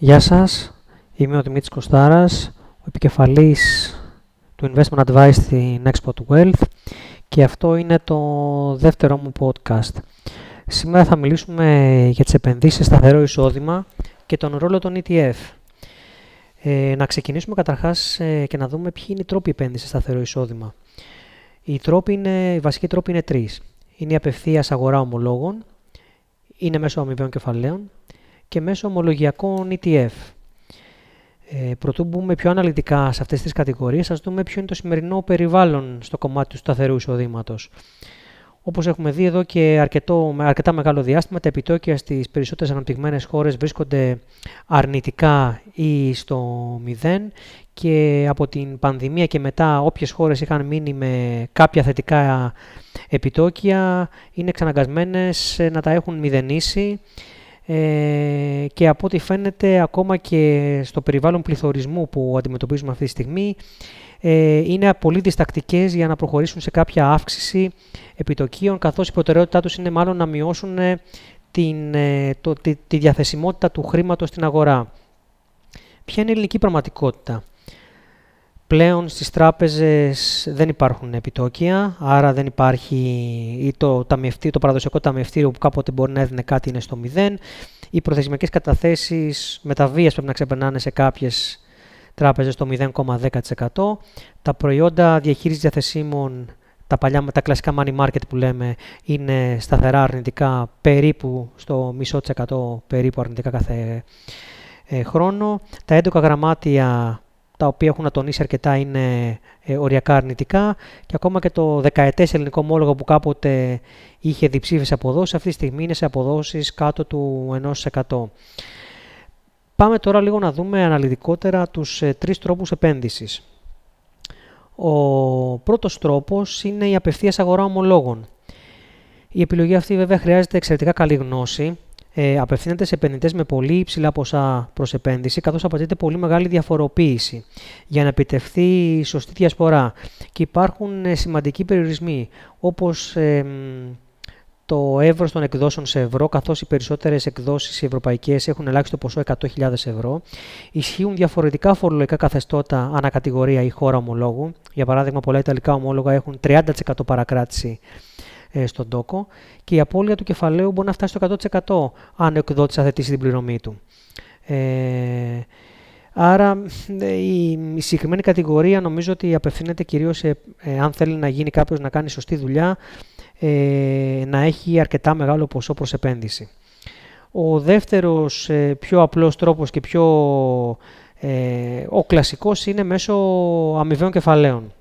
Γεια σας, είμαι ο Δημήτρης Κωστάρας, ο επικεφαλής του Investment Advice στην Export Wealth και αυτό είναι το δεύτερο μου podcast. Σήμερα θα μιλήσουμε για τις επενδύσεις σε σταθερό εισόδημα και τον ρόλο των ETF. Ε, να ξεκινήσουμε καταρχάς ε, και να δούμε ποιοι είναι οι τρόποι επένδυσης σε σταθερό εισόδημα. Οι, τρόποι είναι, οι βασικοί τρόποι είναι τρεις. Είναι η απευθείας αγορά ομολόγων, είναι μέσω αμοιβαίων κεφαλαίων και μέσω ομολογιακών ETF. Ε, πρωτού μπούμε πιο αναλυτικά σε αυτές τις κατηγορίες, ας δούμε ποιο είναι το σημερινό περιβάλλον στο κομμάτι του σταθερού εισοδήματος. Όπως έχουμε δει εδώ και αρκετό, αρκετά μεγάλο διάστημα, τα επιτόκια στις περισσότερες αναπτυγμένες χώρες βρίσκονται αρνητικά ή στο μηδέν και από την πανδημία και μετά όποιες χώρες είχαν μείνει με κάποια θετικά επιτόκια είναι εξαναγκασμένες να τα έχουν μηδενίσει ε, και από ό,τι φαίνεται ακόμα και στο περιβάλλον πληθωρισμού που αντιμετωπίζουμε αυτή τη στιγμή ε, είναι πολύ διστακτικές για να προχωρήσουν σε κάποια αύξηση επιτοκίων καθώς η προτεραιότητά τους είναι μάλλον να μειώσουν ε, την, ε, το, τη, τη διαθεσιμότητα του χρήματος στην αγορά. Ποια είναι η ελληνική πραγματικότητα; Πλέον στις τράπεζες δεν υπάρχουν επιτόκια, άρα δεν υπάρχει ή το, ταμιευτή, το παραδοσιακό ταμιευτήριο που κάποτε μπορεί να έδινε κάτι είναι στο 0. Οι προθεσμιακές καταθέσεις μεταβίας πρέπει να ξεπερνάνε σε κάποιες τράπεζες το 0,10%. Τα προϊόντα διαχείρισης διαθεσίμων, τα, παλιά, τα κλασικά money market που λέμε, είναι σταθερά αρνητικά περίπου στο μισό της περίπου αρνητικά κάθε ε, χρόνο. Τα έντοκα γραμμάτια τα οποία έχουν ατονίσει αρκετά είναι ε, οριακά αρνητικά και ακόμα και το δεκαετές ελληνικό ομόλογο που κάποτε είχε διψήφιες αποδόσεις, αυτή τη στιγμή είναι σε αποδόσεις κάτω του 1%. Πάμε τώρα λίγο να δούμε αναλυτικότερα τους ε, τρεις τρόπους επένδυσης. Ο πρώτος τρόπος είναι η απευθείας αγορά ομολόγων. Η επιλογή αυτή βέβαια χρειάζεται εξαιρετικά καλή γνώση ε, απευθύνεται σε επενδυτές με πολύ υψηλά ποσά προς επένδυση, καθώς απαιτείται πολύ μεγάλη διαφοροποίηση για να επιτευχθεί η σωστή διασπορά. Και υπάρχουν ε, σημαντικοί περιορισμοί, όπως ε, το εύρος των εκδόσεων σε ευρώ, καθώς οι περισσότερες εκδόσεις ευρωπαϊκές έχουν ελάχιστο ποσό 100.000 ευρώ. Ισχύουν διαφορετικά φορολογικά καθεστώτα ανακατηγορία ή χώρα ομολόγου. Για παράδειγμα, πολλά Ιταλικά ομόλογα έχουν 30% παρακράτηση ε, στον τόκο και η απώλεια του κεφαλαίου μπορεί να φτάσει στο 100% αν ο εκδότης αθετήσει την πληρωμή του. Ε, άρα η, η συγκεκριμένη κατηγορία νομίζω ότι απευθύνεται κυρίως σε, ε, αν θέλει να γίνει κάποιος να κάνει σωστή δουλειά, ε, να έχει αρκετά μεγάλο ποσό προς επένδυση. Ο δεύτερος ε, πιο απλός τρόπος και πιο ε, ο κλασικός είναι μέσω αμοιβαίων κεφαλαίων.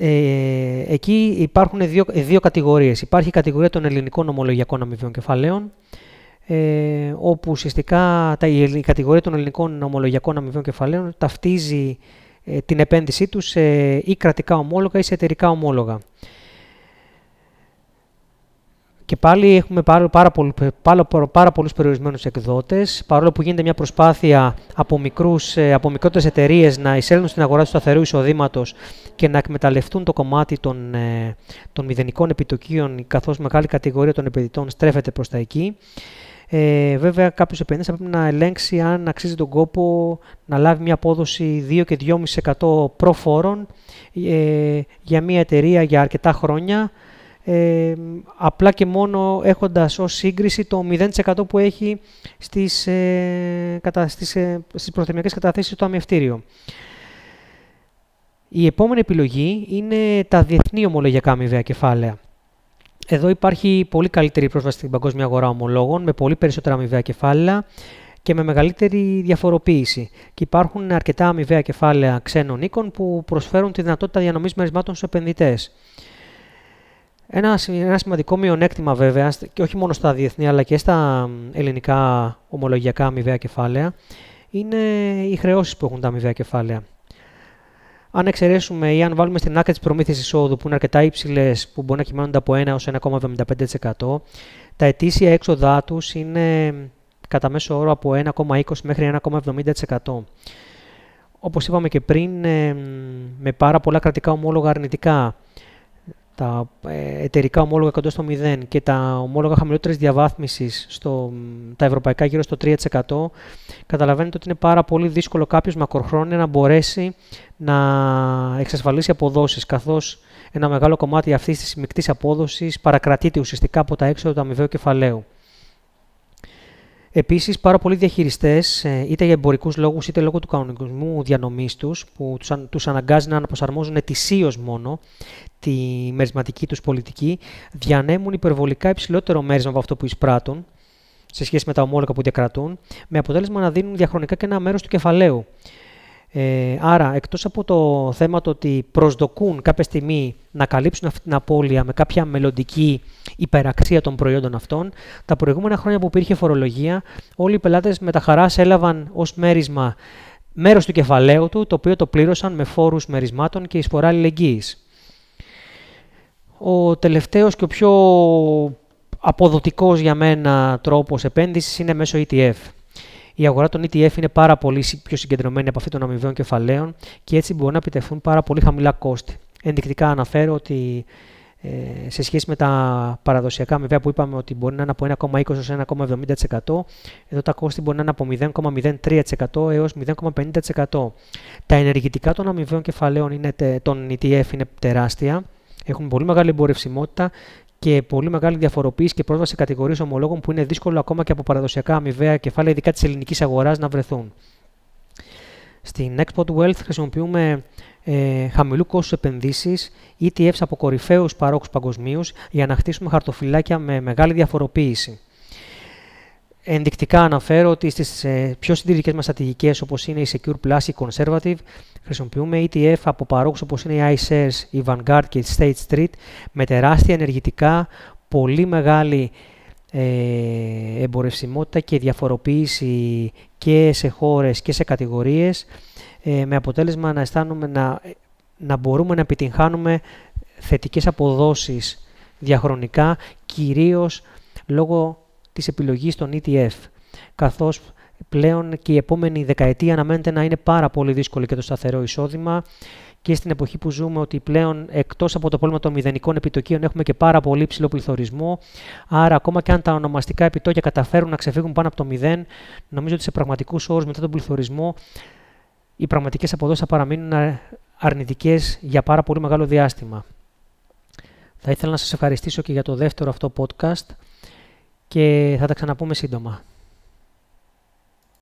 Ε, εκεί υπάρχουν δύο, δύο κατηγορίες. Υπάρχει η κατηγορία των ελληνικών ομολογιακών αμοιβαίων κεφαλαίων, ε, όπου ουσιαστικά τα, η, κατηγορία των ελληνικών ομολογιακών αμοιβαίων κεφαλαίων ταυτίζει ε, την επένδυσή τους σε ή κρατικά ομόλογα ή σε εταιρικά ομόλογα. Και πάλι έχουμε πάρα, πάρα, πάρα, πάρα πολλούς περιορισμένους εκδότες, παρόλο που γίνεται μια προσπάθεια από, μικρούς, ε, από μικρότερες εταιρείες να εισέλθουν στην αγορά του σταθερού εισοδήματος και να εκμεταλλευτούν το κομμάτι των, ε, των μηδενικών επιτοκίων, καθώς μεγάλη κατηγορία των επενδυτών στρέφεται προς τα εκεί. Ε, βέβαια, κάποιος επενδυτής θα πρέπει να ελέγξει αν αξίζει τον κόπο να λάβει μια απόδοση 2 και 2,5% προφόρων ε, για μια εταιρεία για αρκετά χρόνια ε, απλά και μόνο έχοντας ως σύγκριση το 0% που έχει στις, ε, κατα, στις, ε, στις προθεμιακές καταθέσεις του αμυευτήριο. Η επόμενη επιλογή είναι τα διεθνή ομολογιακά αμοιβαία κεφάλαια. Εδώ υπάρχει πολύ καλύτερη πρόσβαση στην παγκόσμια αγορά ομολόγων, με πολύ περισσότερα αμοιβαία κεφάλαια και με μεγαλύτερη διαφοροποίηση. Και υπάρχουν αρκετά αμοιβαία κεφάλαια ξένων οίκων που προσφέρουν τη δυνατότητα διανομής μερισμάτων στους επενδυτές. Ένα, ένα σημαντικό μειονέκτημα βέβαια, και όχι μόνο στα διεθνή αλλά και στα ελληνικά ομολογιακά αμοιβαία κεφάλαια, είναι οι χρεώσεις που έχουν τα αμοιβαία κεφάλαια. Αν εξαιρέσουμε ή αν βάλουμε στην άκρη της προμήθειας εισόδου που είναι αρκετά υψηλές, που μπορεί να κυμαίνονται από 1 έως 1,75%, τα ετήσια έξοδά τους είναι κατά μέσο όρο από 1,20 μέχρι 1,70%. Όπως είπαμε και πριν, με πάρα πολλά κρατικά ομόλογα αρνητικά τα ε, εταιρικά ομόλογα κοντά στο 0 και τα ομόλογα χαμηλότερης διαβάθμισης στο, τα ευρωπαϊκά γύρω στο 3%, καταλαβαίνετε ότι είναι πάρα πολύ δύσκολο κάποιος μακροχρόνια να μπορέσει να εξασφαλίσει αποδόσεις, καθώς ένα μεγάλο κομμάτι αυτής της μεικτής απόδοσης παρακρατείται ουσιαστικά από τα έξοδα του αμοιβαίου κεφαλαίου. Επίσης, πάρα πολλοί διαχειριστές, ε, είτε για εμπορικούς λόγους είτε λόγω του κανονισμού διανομής τους, που τους αναγκάζει να αναπροσαρμόζουν ετησίως μόνο τη μερισματική τους πολιτική, διανέμουν υπερβολικά υψηλότερο μέρισμα από αυτό που εισπράττουν σε σχέση με τα ομόλογα που διακρατούν, με αποτέλεσμα να δίνουν διαχρονικά και ένα μέρος του κεφαλαίου. Ε, άρα, εκτός από το θέμα το ότι προσδοκούν κάποια στιγμή να καλύψουν αυτή την απώλεια με κάποια μελλοντική υπεραξία των προϊόντων αυτών, τα προηγούμενα χρόνια που υπήρχε φορολογία, όλοι οι πελάτες με τα χαράς έλαβαν ως μέρισμα μέρος του κεφαλαίου του, το οποίο το πλήρωσαν με φόρους μερισμάτων και εισφορά αλληλεγγύης. Ο τελευταίος και ο πιο αποδοτικός για μένα τρόπος επένδυσης είναι μέσω ETF. Η αγορά των ETF είναι πάρα πολύ πιο συγκεντρωμένη από αυτή των αμοιβαίων κεφαλαίων και έτσι μπορεί να επιτευχθούν πάρα πολύ χαμηλά κόστη. Ενδεικτικά αναφέρω ότι ε, σε σχέση με τα παραδοσιακά αμοιβαία που είπαμε ότι μπορεί να είναι από 1,20% έως 1,70%, εδώ τα κόστη μπορεί να είναι από 0,03% έως 0,50%. Τα ενεργητικά των αμοιβαίων κεφαλαίων είναι, των ETF είναι τεράστια, έχουν πολύ μεγάλη εμπορευσιμότητα και πολύ μεγάλη διαφοροποίηση και πρόσβαση σε κατηγορίες ομολόγων που είναι δύσκολο ακόμα και από παραδοσιακά αμοιβαία κεφάλαια, ειδικά της ελληνικής αγοράς, να βρεθούν. Στην Export Wealth χρησιμοποιούμε ε, χαμηλού κόστους επενδύσεις, ETFs από κορυφαίους παρόχους παγκοσμίως για να χτίσουμε χαρτοφυλάκια με μεγάλη διαφοροποίηση. Ενδεικτικά αναφέρω ότι στις ε, πιο συντηρητικές μας στρατηγικές όπως είναι η Secure Plus, η Conservative, χρησιμοποιούμε ETF από παρόχους όπως είναι η iShares, η Vanguard και η State Street με τεράστια ενεργητικά, πολύ μεγάλη ε, εμπορευσιμότητα και διαφοροποίηση και σε χώρες και σε κατηγορίες ε, με αποτέλεσμα να αισθάνομαι να, να μπορούμε να επιτυγχάνουμε θετικές αποδόσεις διαχρονικά, κυρίως λόγω της επιλογής των ETF, καθώς πλέον και η επόμενη δεκαετία αναμένεται να είναι πάρα πολύ δύσκολη και το σταθερό εισόδημα και στην εποχή που ζούμε ότι πλέον εκτός από το πρόβλημα των μηδενικών επιτοκίων έχουμε και πάρα πολύ ψηλό πληθωρισμό, άρα ακόμα και αν τα ονομαστικά επιτόκια καταφέρουν να ξεφύγουν πάνω από το μηδέν, νομίζω ότι σε πραγματικούς όρους μετά τον πληθωρισμό οι πραγματικές αποδόσεις θα παραμείνουν αρνητικές για πάρα πολύ μεγάλο διάστημα. Θα ήθελα να σας ευχαριστήσω και για το δεύτερο αυτό podcast και θα τα ξαναπούμε σύντομα.